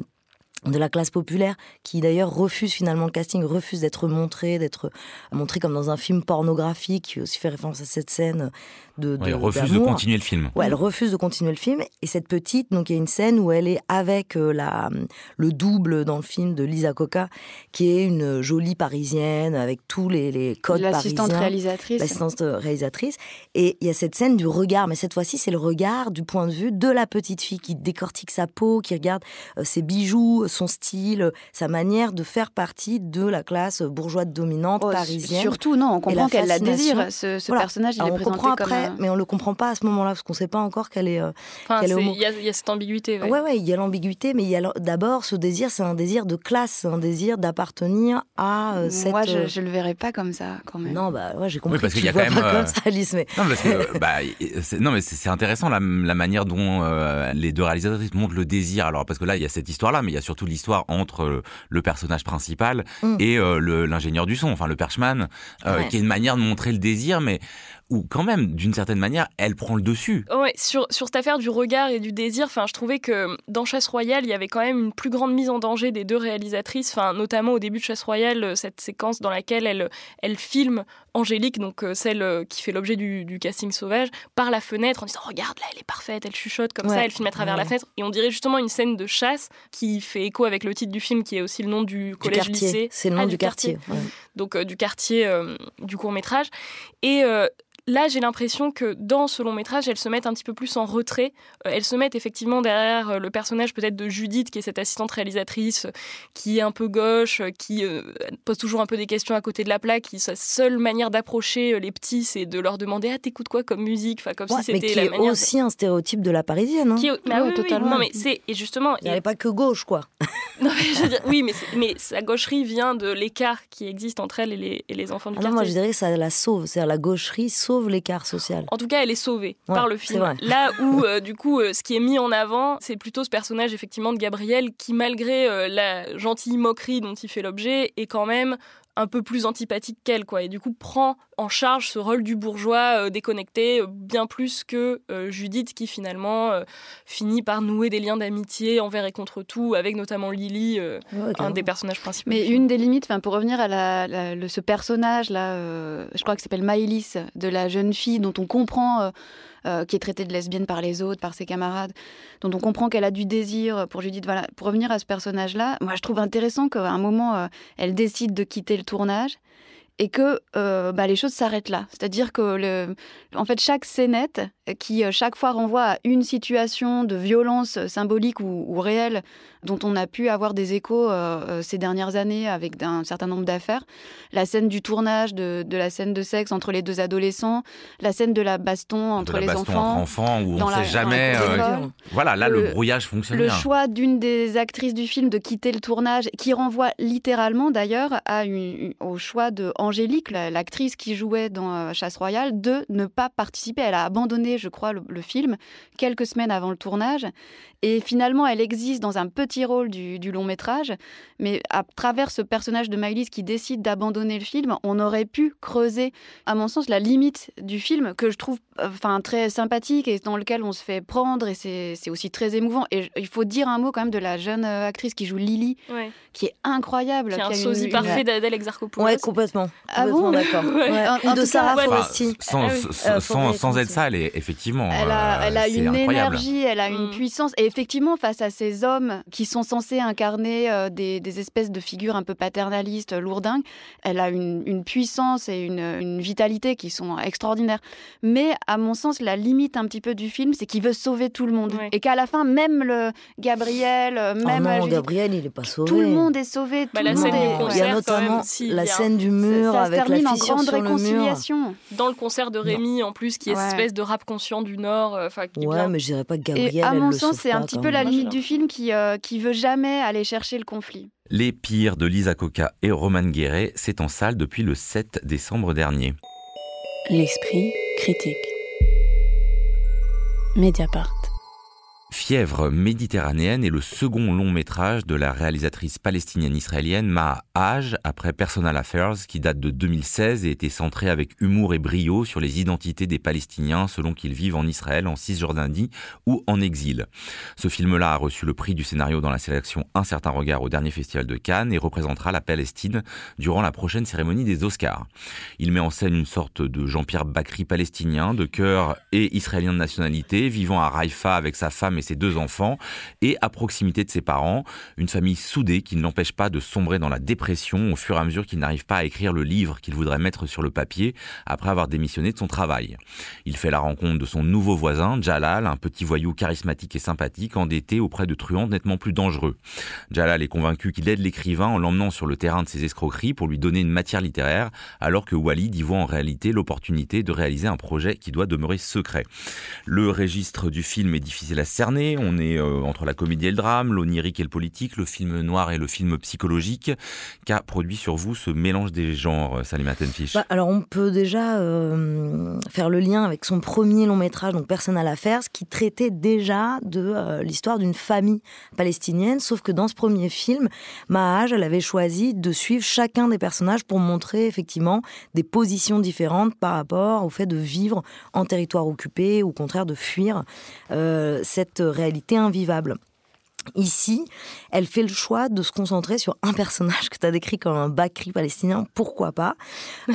de la classe populaire, qui d'ailleurs refuse finalement le casting, refuse d'être montrée, d'être montrée comme dans un film pornographique, qui aussi fait référence à cette scène de, de Ouais, refuse de continuer le film. Ouais, elle refuse de continuer le film. Et cette petite, donc il y a une scène où elle est avec euh, la, le double dans le film de Lisa Coca, qui est une jolie parisienne avec tous les, les codes L'assistante parisiens. réalisatrice. L'assistante réalisatrice. Et il y a cette scène du regard, mais cette fois-ci, c'est le regard du point de vue de la petite fille qui décortique sa peau, qui regarde euh, ses bijoux, son style, euh, sa manière de faire partie de la classe bourgeoise dominante Oh, parisienne. Surtout, non, on comprend qu'elle la désire. Ce, ce Voilà. personnage, il Alors, est on présenté comprend comme après, un- mais on le comprend pas à ce moment-là parce qu'on sait pas encore qu'elle est. euh, Enfin, est homo. il y, a- il y a cette ambiguïté. ouais. Ouais, ouais, il y a l'ambiguïté, mais il y a le- d'abord ce désir, c'est un désir de classe, c'est un désir d'appartenir à euh, cette. Moi, je, euh, je le verrais pas comme ça, quand même. Non, bah ouais, j'ai compris. parce que qu'il y a le quand même, pas euh, comme ça, Alice, mais. Non, parce que euh, bah, c'est- non, mais c'est c'est intéressant la, la manière dont euh, les deux réalisatrices montrent le désir. Alors parce que là, il y a cette histoire-là, mais il y a surtout l'histoire entre euh, le personnage principal Mm. et euh, l'ingénieur du son, enfin le perchman, euh, Ouais. qui est une manière de montrer le désir, mais où quand même, d'une certaine manière, elle prend le dessus. Ouais, sur, sur cette affaire du regard et du désir, enfin, je trouvais que dans Chasse Royale, il y avait quand même une plus grande mise en danger des deux réalisatrices, enfin, notamment au début de Chasse Royale, cette séquence dans laquelle elle, elle filme Angélique, donc euh, celle euh, qui fait l'objet du, du casting sauvage, par la fenêtre en disant Regarde, là, elle est parfaite, elle chuchote comme Ouais. ça, elle filme à travers la fenêtre. Et on dirait justement une scène de chasse qui fait écho avec le titre du film, qui est aussi le nom du Du collège-lycée. c'est le nom Ah, du quartier. ouais. donc euh, du quartier euh, du court métrage. Et là, j'ai l'impression que dans ce long métrage, elles se mettent un petit peu plus en retrait. Euh, elles se mettent effectivement derrière euh, le personnage peut-être de Judith, qui est cette assistante réalisatrice, euh, qui est un peu gauche, qui euh, pose toujours un peu des questions à côté de la plaque, qui sa seule manière d'approcher euh, les petits, c'est de leur demander ah t'écoutes quoi comme musique, enfin comme Ouais, si mais c'était qui la est manière. aussi un stéréotype de la parisienne. Hein. Qui est- bah oui, oui, totalement. Non mais c'est et justement Il n'y avait pas que gauche, quoi. non, mais je veux dire, oui mais mais sa gaucherie vient de l'écart qui existe entre elle et les, et les enfants du Ah non, quartier. moi, je dirais que ça la sauve. C'est-à-dire la gaucherie sauve l'écart social. En tout cas, elle est sauvée Ouais, par le film. Là où, euh, du coup, euh, ce qui est mis en avant, c'est plutôt ce personnage, effectivement, de Gabriel, qui, malgré euh, la gentille moquerie dont il fait l'objet, est quand même un peu plus antipathique qu'elle, quoi. Et du coup, prend en charge ce rôle du bourgeois euh, déconnecté, euh, bien plus que euh, Judith, qui finalement finit par nouer des liens d'amitié envers et contre tout, avec notamment Lily, Ouais, un des personnages principaux. Mais une des limites, enfin pour revenir à la, la- le- ce personnage là, je crois que s'appelle Maëlys, de la jeune fille dont on comprend euh, qui est traitée de lesbienne par les autres, par ses camarades, dont on comprend qu'elle a du désir pour Judith. Voilà, pour revenir à ce personnage-là, moi je trouve intéressant qu'à un moment euh, elle décide de quitter le tournage et que euh, bah, les choses s'arrêtent là. C'est-à-dire que le, en fait chaque scénette qui chaque fois renvoie à une situation de violence symbolique ou, réelle dont on a pu avoir des échos ces dernières années avec un certain nombre d'affaires. La scène du tournage de, la scène de sexe entre les deux adolescents, la scène de la baston entre les enfants. enfants où on ne sait jamais. voilà, là le, brouillage fonctionne le bien. Le choix d'une des actrices du film de quitter le tournage, qui renvoie littéralement d'ailleurs au choix de Angélique, l'actrice qui jouait dans Chasse royale, de ne pas participer. Elle a abandonné, je crois, le, film quelques semaines avant le tournage. Et finalement, elle existe dans un petit rôle du, long métrage. Mais à travers ce personnage de Maëlys qui décide d'abandonner le film, on aurait pu creuser, à mon sens, la limite du film que je trouve enfin, très sympathique et dans lequel on se fait prendre. Et c'est aussi très émouvant. Et il faut dire un mot quand même de la jeune euh, actrice qui joue Lily, qui est incroyable. Qui est un sosie parfait d'Adèle Exarchopoulos. Ouais, complètement. Ah bon d'accord. Ouais. de Sarah Foresti. Sans, ah sans, être ça, elle est effectivement. Elle a, elle a une énergie, elle a une mm. puissance. Et effectivement, face à ces hommes qui sont censés incarner euh, des, des, espèces de figures un peu paternalistes, lourdingues, elle a une, une puissance et une, une, vitalité qui sont extraordinaires. Mais à mon sens, la limite un petit peu du film, c'est qu'il veut sauver tout le monde. Et qu'à la fin, même le Gabriel, euh, oh même. non, Gabriel, il est pas sauvé. Tout le monde est sauvé. Bah, tout la scène il y a notamment la scène du mur ça, avec se termine la en grande réconciliation. Dans le concert de Rémi, en plus, qui est une espèce de rap conscient du Nord. Euh, ouais, mais je dirais pas que Gabriel. Et à mon sens, c'est un petit peu la limite du film qui, euh, qui veut jamais aller chercher le conflit. Les pires de Lisa Coca et Roman Guéret, c'est en salle depuis le 7 décembre dernier. L'esprit critique. Mediapart. Fièvre méditerranéenne est le second long métrage de la réalisatrice palestinienne-israélienne Maha Haj après Personal Affairs qui date de 2016 et était centré avec humour et brio sur les identités des Palestiniens selon qu'ils vivent en Israël, en Cisjordanie ou en exil. Ce film-là a reçu le prix du scénario dans la sélection Un certain regard au dernier festival de Cannes et représentera la Palestine durant la prochaine cérémonie des Oscars. Il met en scène une sorte de Jean-Pierre Bacry palestinien de cœur et israélien de nationalité vivant à Raifa avec sa femme et ses deux enfants, et à proximité de ses parents, une famille soudée qui ne l'empêche pas de sombrer dans la dépression au fur et à mesure qu'il n'arrive pas à écrire le livre qu'il voudrait mettre sur le papier après avoir démissionné de son travail. Il fait la rencontre de son nouveau voisin, Jalal, un petit voyou charismatique et sympathique, endetté auprès de truands nettement plus dangereux. Jalal est convaincu qu'il aide l'écrivain en l'emmenant sur le terrain de ses escroqueries pour lui donner une matière littéraire, alors que Walid y voit en réalité l'opportunité de réaliser un projet qui doit demeurer secret. Le registre du film est difficile à cerner on est euh, entre la comédie et le drame, l'onirique et le politique, le film noir et le film psychologique. Qu'a produit sur vous ce mélange des genres, euh, Salima Tenfish? Bah, Alors on peut déjà euh, faire le lien avec son premier long métrage, donc Personal Affairs, qui traitait déjà de l'histoire d'une famille palestinienne, sauf que dans ce premier film, Mahaj, elle avait choisi de suivre chacun des personnages pour montrer effectivement des positions différentes par rapport au fait de vivre en territoire occupé ou au contraire de fuir cette réalité invivable. Ici, elle fait le choix de se concentrer sur un personnage que tu as décrit comme un Bakri palestinien. Pourquoi pas?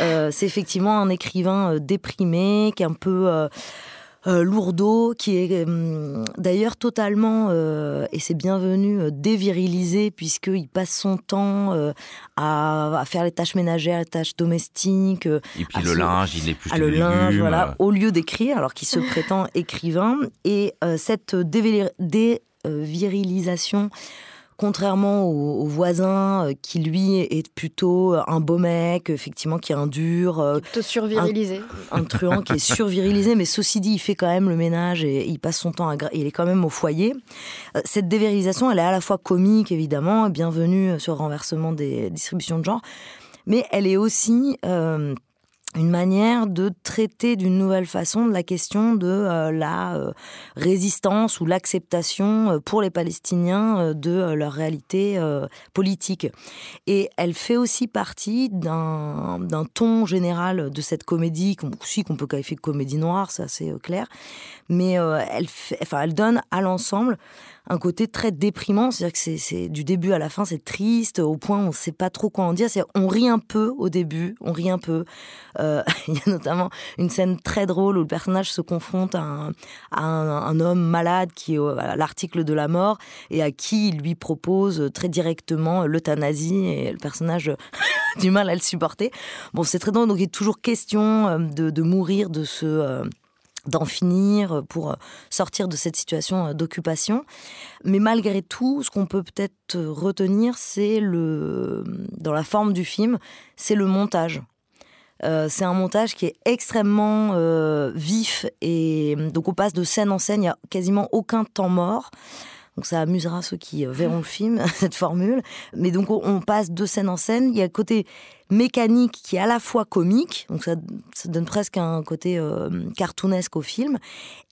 Euh, C'est effectivement un écrivain euh, déprimé, qui est un peu euh, euh, lourdeau, qui est hum, d'ailleurs totalement, euh, et c'est bienvenu, euh, dévirilisé, puisqu'il passe son temps à, faire les tâches ménagères, les tâches domestiques. et puis le linge, il est plus le linge, voilà, au lieu d'écrire, alors qu'il se prétend écrivain. Et cette dévirilisation contrairement au, voisin euh, qui lui est plutôt un beau mec, effectivement qui est un dur, euh, plutôt survirilisé, un, truand qui est survirilisé, mais ceci dit, il fait quand même le ménage et il passe son temps à, il est quand même au foyer. Euh, cette dévirilisation, elle est à la fois comique évidemment, bienvenue sur le renversement des distributions de genre, mais elle est aussi une manière de traiter d'une nouvelle façon de la question de euh, la euh, résistance ou l'acceptation euh, pour les Palestiniens de leur réalité politique. Et elle fait aussi partie d'un ton général de cette comédie, aussi qu'on peut qualifier de comédie noire, c'est assez clair, mais elle, enfin, elle donne à l'ensemble un côté très déprimant, c'est-à-dire que c'est du début à la fin, c'est triste, au point où on ne sait pas trop quoi en dire. On rit un peu au début, on rit un peu. Euh, il y a notamment une scène très drôle où le personnage se confronte à un, homme malade qui est à l'article de la mort et à qui il lui propose très directement l'euthanasie et le personnage a du mal à le supporter. Bon, c'est très drôle, donc il est toujours question euh, de, mourir de ce... Euh, d'en finir, pour sortir de cette situation d'occupation. Mais malgré tout, ce qu'on peut peut-être retenir, c'est le, dans la forme du film, c'est le montage. c'est un montage qui est extrêmement vif et donc on passe de scène en scène, il n'y a quasiment aucun temps mort. Donc ça amusera ceux qui verront le film, cette formule. Mais donc on passe de scène en scène. Il y a côté mécanique qui est à la fois comique, donc ça, donne presque un côté euh, cartoonesque au film,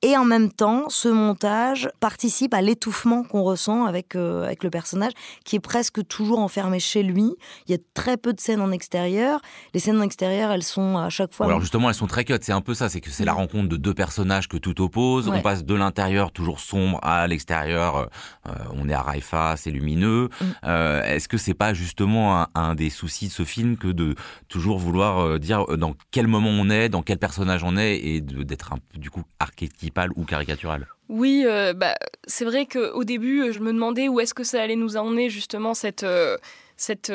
et en même temps, ce montage participe à l'étouffement qu'on ressent avec, euh, avec le personnage, qui est presque toujours enfermé chez lui. Il y a très peu de scènes en extérieur. Les scènes en extérieur, elles sont à chaque fois... alors justement, elles sont très cut, c'est un peu ça, c'est que c'est la mm. rencontre de deux personnages que tout oppose, on passe de l'intérieur toujours sombre à l'extérieur, euh, on est à Raifa, c'est lumineux. Mm. Est-ce que c'est pas justement un, un, des soucis de ce film de toujours vouloir euh, dire euh, dans quel moment on est, dans quel personnage on est, et d'être un peu du coup archétypal ou caricatural. Oui, euh, bah, c'est vrai qu'au début, je me demandais où est-ce que ça allait nous emmener justement cette, cette,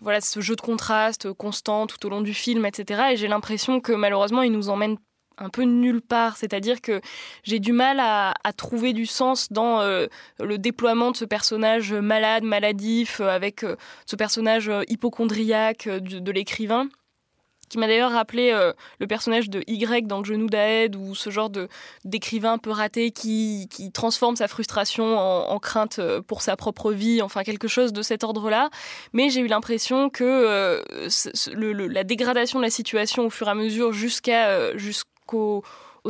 voilà, ce jeu de contraste constant tout au long du film, etc. Et j'ai l'impression que malheureusement, il nous emmène un peu nulle part. C'est-à-dire que j'ai du mal à, trouver du sens dans euh, le déploiement de ce personnage malade, maladif, euh, avec euh, ce personnage hypochondriaque de, l'écrivain qui m'a d'ailleurs rappelé le personnage de Y dans le genou d'Aed ou ce genre d'écrivain un peu raté qui, transforme sa frustration en, crainte pour sa propre vie, enfin quelque chose de cet ordre-là. Mais j'ai eu l'impression que la dégradation de la situation au fur et à mesure jusqu'à aux,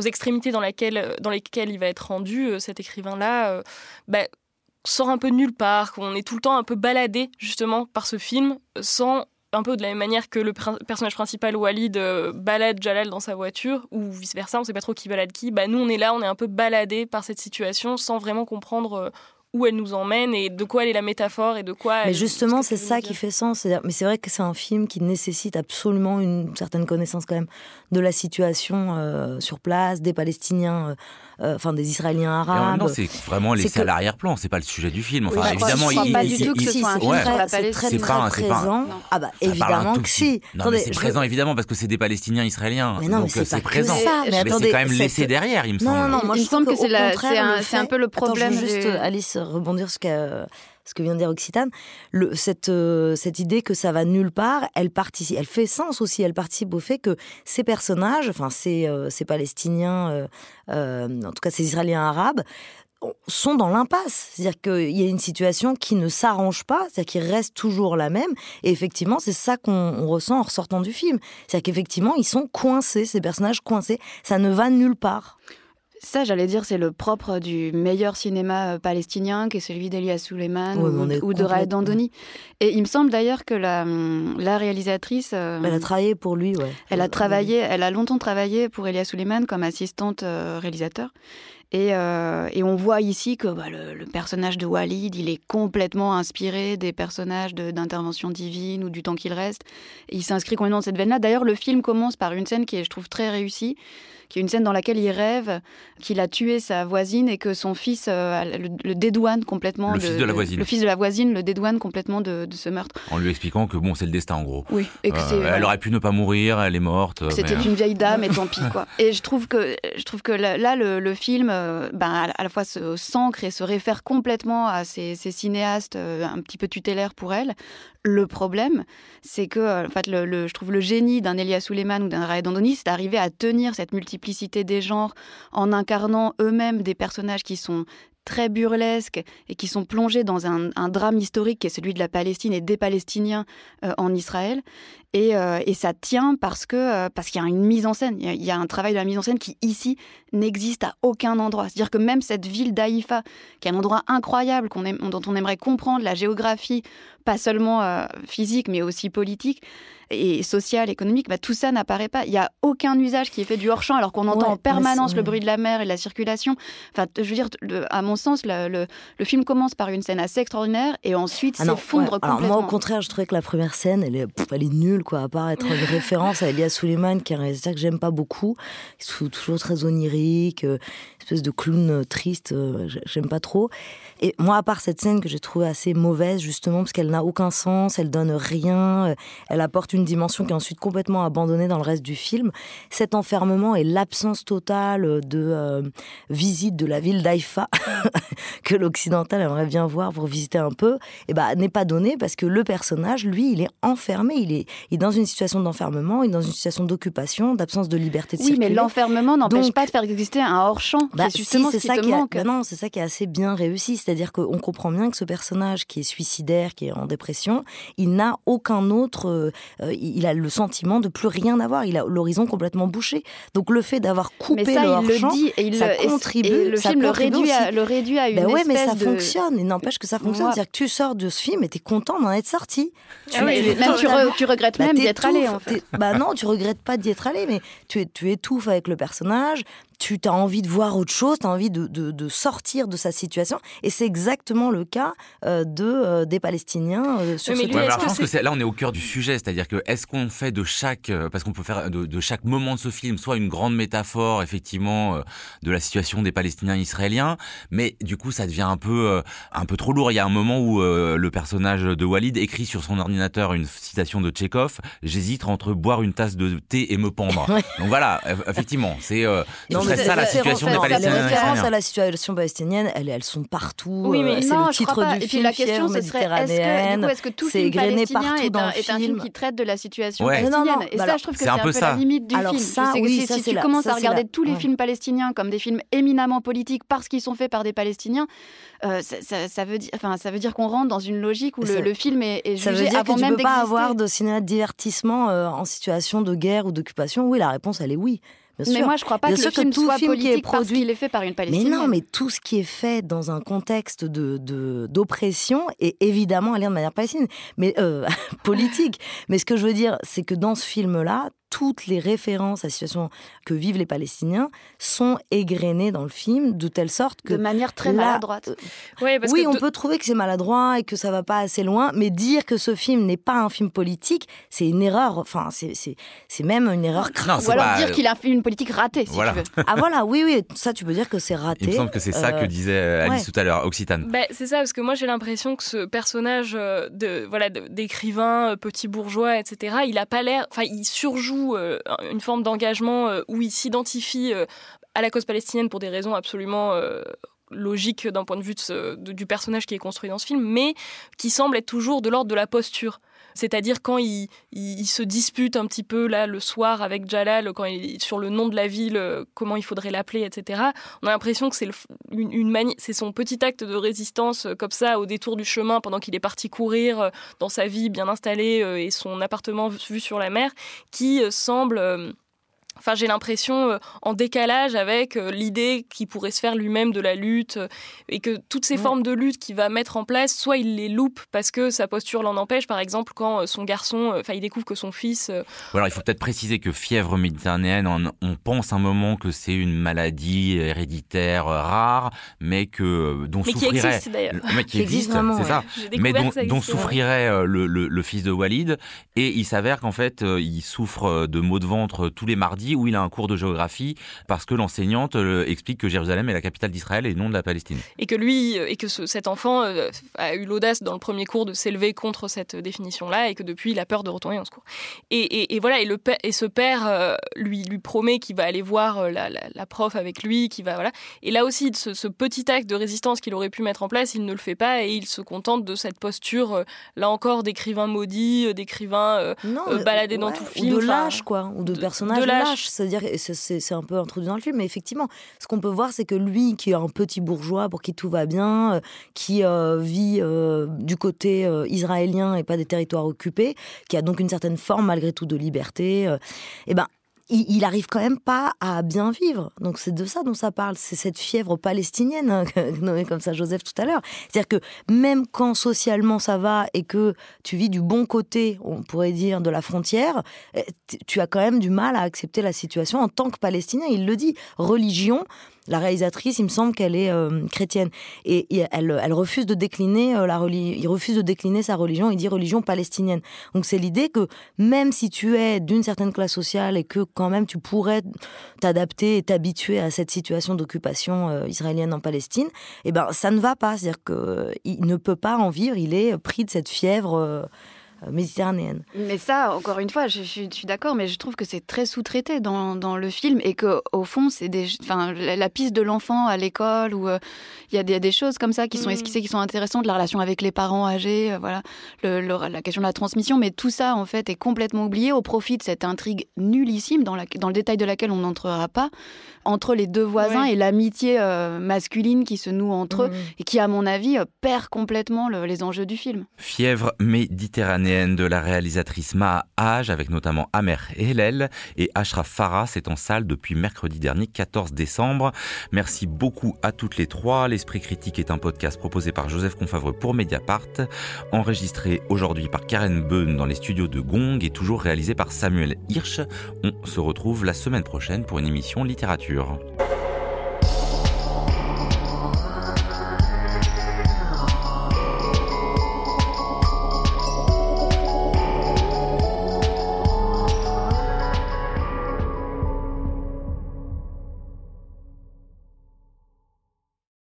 extrémités dans, dans lesquelles il va être rendu, euh, cet écrivain-là, euh, bah, sort un peu de nulle part, qu'on est tout le temps un peu baladé justement par ce film, sans un peu de la même manière que le personnage principal Walid euh, balade Jalal dans sa voiture ou vice versa, on sait pas trop qui balade qui. Bah nous on est là, on est un peu baladé par cette situation sans vraiment comprendre où elle nous emmène et de quoi elle est la métaphore et de quoi. Mais justement, c'est ça qui fait sens. Mais c'est vrai que c'est un film qui nécessite absolument une certaine connaissance quand même de la situation euh, sur place, des Palestiniens. Euh, euh, enfin des Israéliens arabes. Non, c'est vraiment laissé à l'arrière-plan, c'est pas le sujet du film. Enfin, évidemment, il, pas du tout que ce soit un film sur la Palestine. C'est très présent. Ah bah évidemment que si. c'est présent évidemment parce que c'est des Palestiniens israéliens. Mais non, donc c'est présent. Mais c'est quand même laissé derrière, il me semble. Non, non, moi il me semble que c'est un peu le problème. Juste Alice rebondir ce qu'a ce que vient de dire Occitane, cette, euh, cette idée que ça va nulle part, elle participe, elle fait sens aussi, elle participe au fait que ces personnages, enfin ces, euh, ces Palestiniens, euh, en tout cas ces Israéliens arabes, sont dans l'impasse. C'est-à-dire qu'il y a une situation qui ne s'arrange pas, c'est-à-dire qu'il reste toujours la même. Et effectivement, c'est ça qu'on ressent en ressortant du film. C'est-à-dire qu'effectivement, ils sont coincés, ces personnages coincés. Ça ne va nulle part. Ça, j'allais dire, c'est le propre du meilleur cinéma euh, palestinien, qui est celui d'Elia Suleiman ou, de Raed Andoni. Et il me semble d'ailleurs que la, hum, la réalisatrice... Euh, elle a travaillé pour lui, ouais. Elle a travaillé, elle a longtemps travaillé pour Elia Suleiman comme assistante euh, réalisateur. Et, et, on voit ici que bah, le, personnage de Walid, il est complètement inspiré des personnages d'intervention divine ou du temps qu'il reste. Et il s'inscrit complètement dans cette veine-là. D'ailleurs, le film commence par une scène qui est, je trouve, très réussie qui est une scène dans laquelle il rêve qu'il a tué sa voisine et que son fils euh, le, dédouane complètement. Le fils de la voisine. Le fils de la voisine le dédouane complètement de, ce meurtre. En lui expliquant que bon, c'est le destin en gros. Oui. Et que euh, elle aurait pu ne pas mourir, elle est morte. C'était une vieille dame et tant pis quoi. Et je trouve que je trouve que là, le, film, euh, ben, à la fois s'ancre et se réfère complètement à ces, cinéastes un petit peu tutélaires pour elle. Le problème, c'est que en fait, le, je trouve le génie d'un Elia Suleiman ou d'un Raed Andoni, c'est d'arriver à tenir cette multiplicité des genres en incarnant eux-mêmes des personnages qui sont très burlesques et qui sont plongés dans un, drame historique qui est celui de la Palestine et des Palestiniens euh, en Israël. Euh, et, ça tient parce que euh, parce qu'il y a une mise en scène, il y, a, un travail de la mise en scène qui ici n'existe à aucun endroit. C'est-à-dire que même cette ville d'Aïfa, qui est un endroit incroyable qu'on dont on aimerait comprendre la géographie, pas seulement physique mais aussi politique, et social, économique, bah, tout ça n'apparaît pas. Il n'y a aucun usage qui est fait du hors-champ alors qu'on entend en permanence le bruit de la mer et de la circulation. Enfin, je veux dire, à mon sens, le, film commence par une scène assez extraordinaire et ensuite ah s'effondre complètement. moi, au contraire, je trouvais que la première scène, elle est, elle est nulle quoi, à part être une référence à Elias Suleiman, qui est un réalisateur que j'aime pas beaucoup, toujours très onirique, euh, espèce de clown triste, j'aime pas trop. Et moi, à part cette scène que j'ai trouvée assez mauvaise, justement, parce qu'elle n'a aucun sens, elle donne rien, elle apporte une dimension qui est ensuite complètement abandonnée dans le reste du film, cet enfermement et l'absence totale de visite de la ville d'Haïfa, que l'occidental aimerait bien voir pour visiter un peu, et eh ben, n'est pas donné parce que le personnage, lui, il est enfermé, il est, est dans une situation d'enfermement, il est dans une situation d'occupation, d'absence de liberté de Oui, mais l'enfermement n'empêche pas de faire exister un hors-champ. Bah, c'est justement ça qui manque. Bah non, c'est ça qui est assez bien réussi. C'est-à-dire qu'on comprend bien que ce personnage qui est suicidaire, qui est en dépression, il n'a aucun autre. Euh, euh, il a le sentiment de plus rien avoir. Il a l'horizon complètement bouché. Donc le fait d'avoir coupé mais ça, le hors-champ, ça contribue. le film le réduit, à, le réduit à une ben ouais, mais ça de... fonctionne. Il n'empêche que ça fonctionne. C'est-à-dire que tu sors de ce film et t'es content d'en être sorti. Tu, ah même tu, regrettes bah, même d'y être allé. En fait. Bah non, tu regrettes pas d'y être allé, mais tu, tu étouffes avec le personnage tu as envie de voir autre chose, tu as envie de, de, sortir de sa situation. Et c'est exactement le cas euh, de, euh, des Palestiniens euh, sur ce je pense que, là, on est au cœur du sujet. C'est-à-dire que est-ce qu'on fait de chaque, parce qu'on peut faire de, chaque moment de ce film, soit une grande métaphore, effectivement, de la situation des Palestiniens israéliens, mais du coup, ça devient un peu, un peu trop lourd. Il y a un moment où le personnage de Walid écrit sur son ordinateur une citation de Tchekhov J'hésite entre boire une tasse de thé et me pendre. Donc voilà, effectivement, c'est c'est ça la situation des Palestiniens. Les références à la situation palestinienne, elles, elles sont partout. Oui, mais euh, c'est le titre du Et film. la question, ce serait est-ce que, tout film palestinien est, un, est un film qui traite de la situation palestinienne Et ça, je trouve que c'est un peu la limite du film. Si tu commences à regarder tous les films palestiniens comme des films éminemment politiques parce qu'ils sont faits par des Palestiniens, euh, ça veut dire, enfin, ça veut dire qu'on rentre dans une logique où le film est jugé ça veut dire que tu peux pas avoir de cinéma de divertissement euh, en situation de guerre ou d'occupation. Oui, la réponse, elle est oui mais moi, je crois pas que le film soit politique produit... parce qu'il est fait par une Palestinienne. Mais non, mais tout ce qui est fait dans un contexte de d'oppression est évidemment à lire de manière palestinienne, mais euh, politique. mais ce que je veux dire, c'est que dans ce film-là, toutes les références à la situation que vivent les Palestiniens sont égrenées dans le film de telle sorte que de manière très maladroite. Euh, oui, on peut trouver que c'est maladroit et que ça va pas assez loin, mais dire que ce film n'est pas un film politique, c'est une erreur. Enfin, c'est même une erreur. Non, Ou alors dire qu'il a fait une politique ratée, si voilà. tu veux. Ah voilà, oui, oui, ça tu peux dire que c'est raté. Il me semble que c'est ça que euh, disait euh, Alice tout à l'heure, Occitane. Bah, c'est ça, parce que moi j'ai l'impression que ce personnage de voilà d'écrivain petit bourgeois, etc. Il a pas l'air, enfin, il surjoue euh, une forme d'engagement euh, où il s'identifie euh, à la cause palestinienne pour des raisons absolument logiques d'un point de vue du personnage qui est construit dans ce film, mais qui semble être toujours de l'ordre de la posture. C'est-à-dire quand il, se dispute un petit peu là le soir avec Jalal, sur le nom de la ville, comment il faudrait l'appeler, etc. On a l'impression que c'est une, c'est son petit acte de résistance comme ça au détour du chemin pendant qu'il est parti courir dans sa vie bien installée et son appartement vu sur la mer qui semble Enfin, j'ai l'impression euh, en décalage avec euh, l'idée qu'il pourrait se faire lui-même de la lutte euh, et que toutes ces formes de lutte qu'il va mettre en place, soit il les loupe parce que sa posture l'en empêche. Par exemple, quand son garçon, enfin, il découvre que son fils. alors, il faut peut-être préciser que fièvre méditerranéenne, on, pense un moment que c'est une maladie héréditaire rare, mais que dont mais souffrirait. Qui existe, d'ailleurs. Mais qui existe, c'est ça. Mais dont, dont souffrirait le, le, le, fils de Walid. Et il s'avère qu'en fait, il souffre de maux de ventre tous les mardis où il a un cours de géographie parce que l'enseignante euh, explique que Jérusalem est la capitale d'Israël et non de la Palestine. Et que lui, euh, et que cet enfant euh, a eu l'audace dans le premier cours de s'élever contre cette définition-là et que depuis il a peur de retourner dans ce cours. Et, voilà, et, le et ce père lui, lui promet qu'il va aller voir la, prof avec lui, qui va voilà. Et là aussi, ce, petit acte de résistance qu'il aurait pu mettre en place, il ne le fait pas et il se contente de cette posture, là encore, d'écrivain maudit, d'écrivain baladé dans tout film. Ou de lâche, quoi, ou de, personnage de lâche c'est-à-dire, c'est un peu introduit dans le film, mais effectivement, ce qu'on peut voir, c'est que lui, qui est un petit bourgeois pour qui tout va bien, euh, qui euh, vit euh, du côté israélien et pas des territoires occupés, qui a donc une certaine forme malgré tout de liberté, eh ben il, arrive quand même pas à bien vivre. Donc c'est de ça dont ça parle, c'est cette fièvre palestinienne, hein, nommée comme ça Joseph tout à l'heure. C'est-à-dire que même quand socialement ça va et que tu vis du bon côté, on pourrait dire, de la frontière, eh, tu as quand même du mal à accepter la situation en tant que Palestinien. Il le dit, religion, la réalisatrice, il me semble qu'elle est euh, chrétienne et, elle, refuse de décliner euh, il refuse de décliner sa religion. Il dit religion palestinienne. Donc c'est l'idée que même si tu es d'une certaine classe sociale et que quand même tu pourrais t'adapter et t'habituer à cette situation d'occupation euh, israélienne en Palestine, eh ben ça ne va pas. C'est-à-dire qu'il ne peut pas en vivre. Il est pris de cette fièvre. Euh, méditerranéenne. Mais ça, encore une fois, je, suis d'accord, mais je trouve que c'est très sous-traité dans, dans, le film et que au fond, c'est des, enfin, la, piste de l'enfant à l'école où euh, il y, a des, choses comme ça qui sont mm. esquissées, qui sont intéressantes, la relation avec les parents âgés, euh, voilà, le, la question de la transmission, mais tout ça en fait est complètement oublié au profit de cette intrigue nullissime dans, la, dans le détail de laquelle on n'entrera pas entre les deux voisins et l'amitié masculine qui se noue entre eux mm. et qui, à mon avis, perd complètement les enjeux du film. Fièvre méditerranéenne de la réalisatrice Maha Haj, avec notamment Amer Hellel et Ashraf Farah. C'est en salle depuis mercredi dernier, 14 décembre. Merci beaucoup à toutes les trois. L'Esprit Critique est un podcast proposé par Joseph Confavreux pour Mediapart, enregistré aujourd'hui par Karen Beun dans les studios de Gong et toujours réalisé par Samuel Hirsch. On se retrouve la semaine prochaine pour une émission littérature.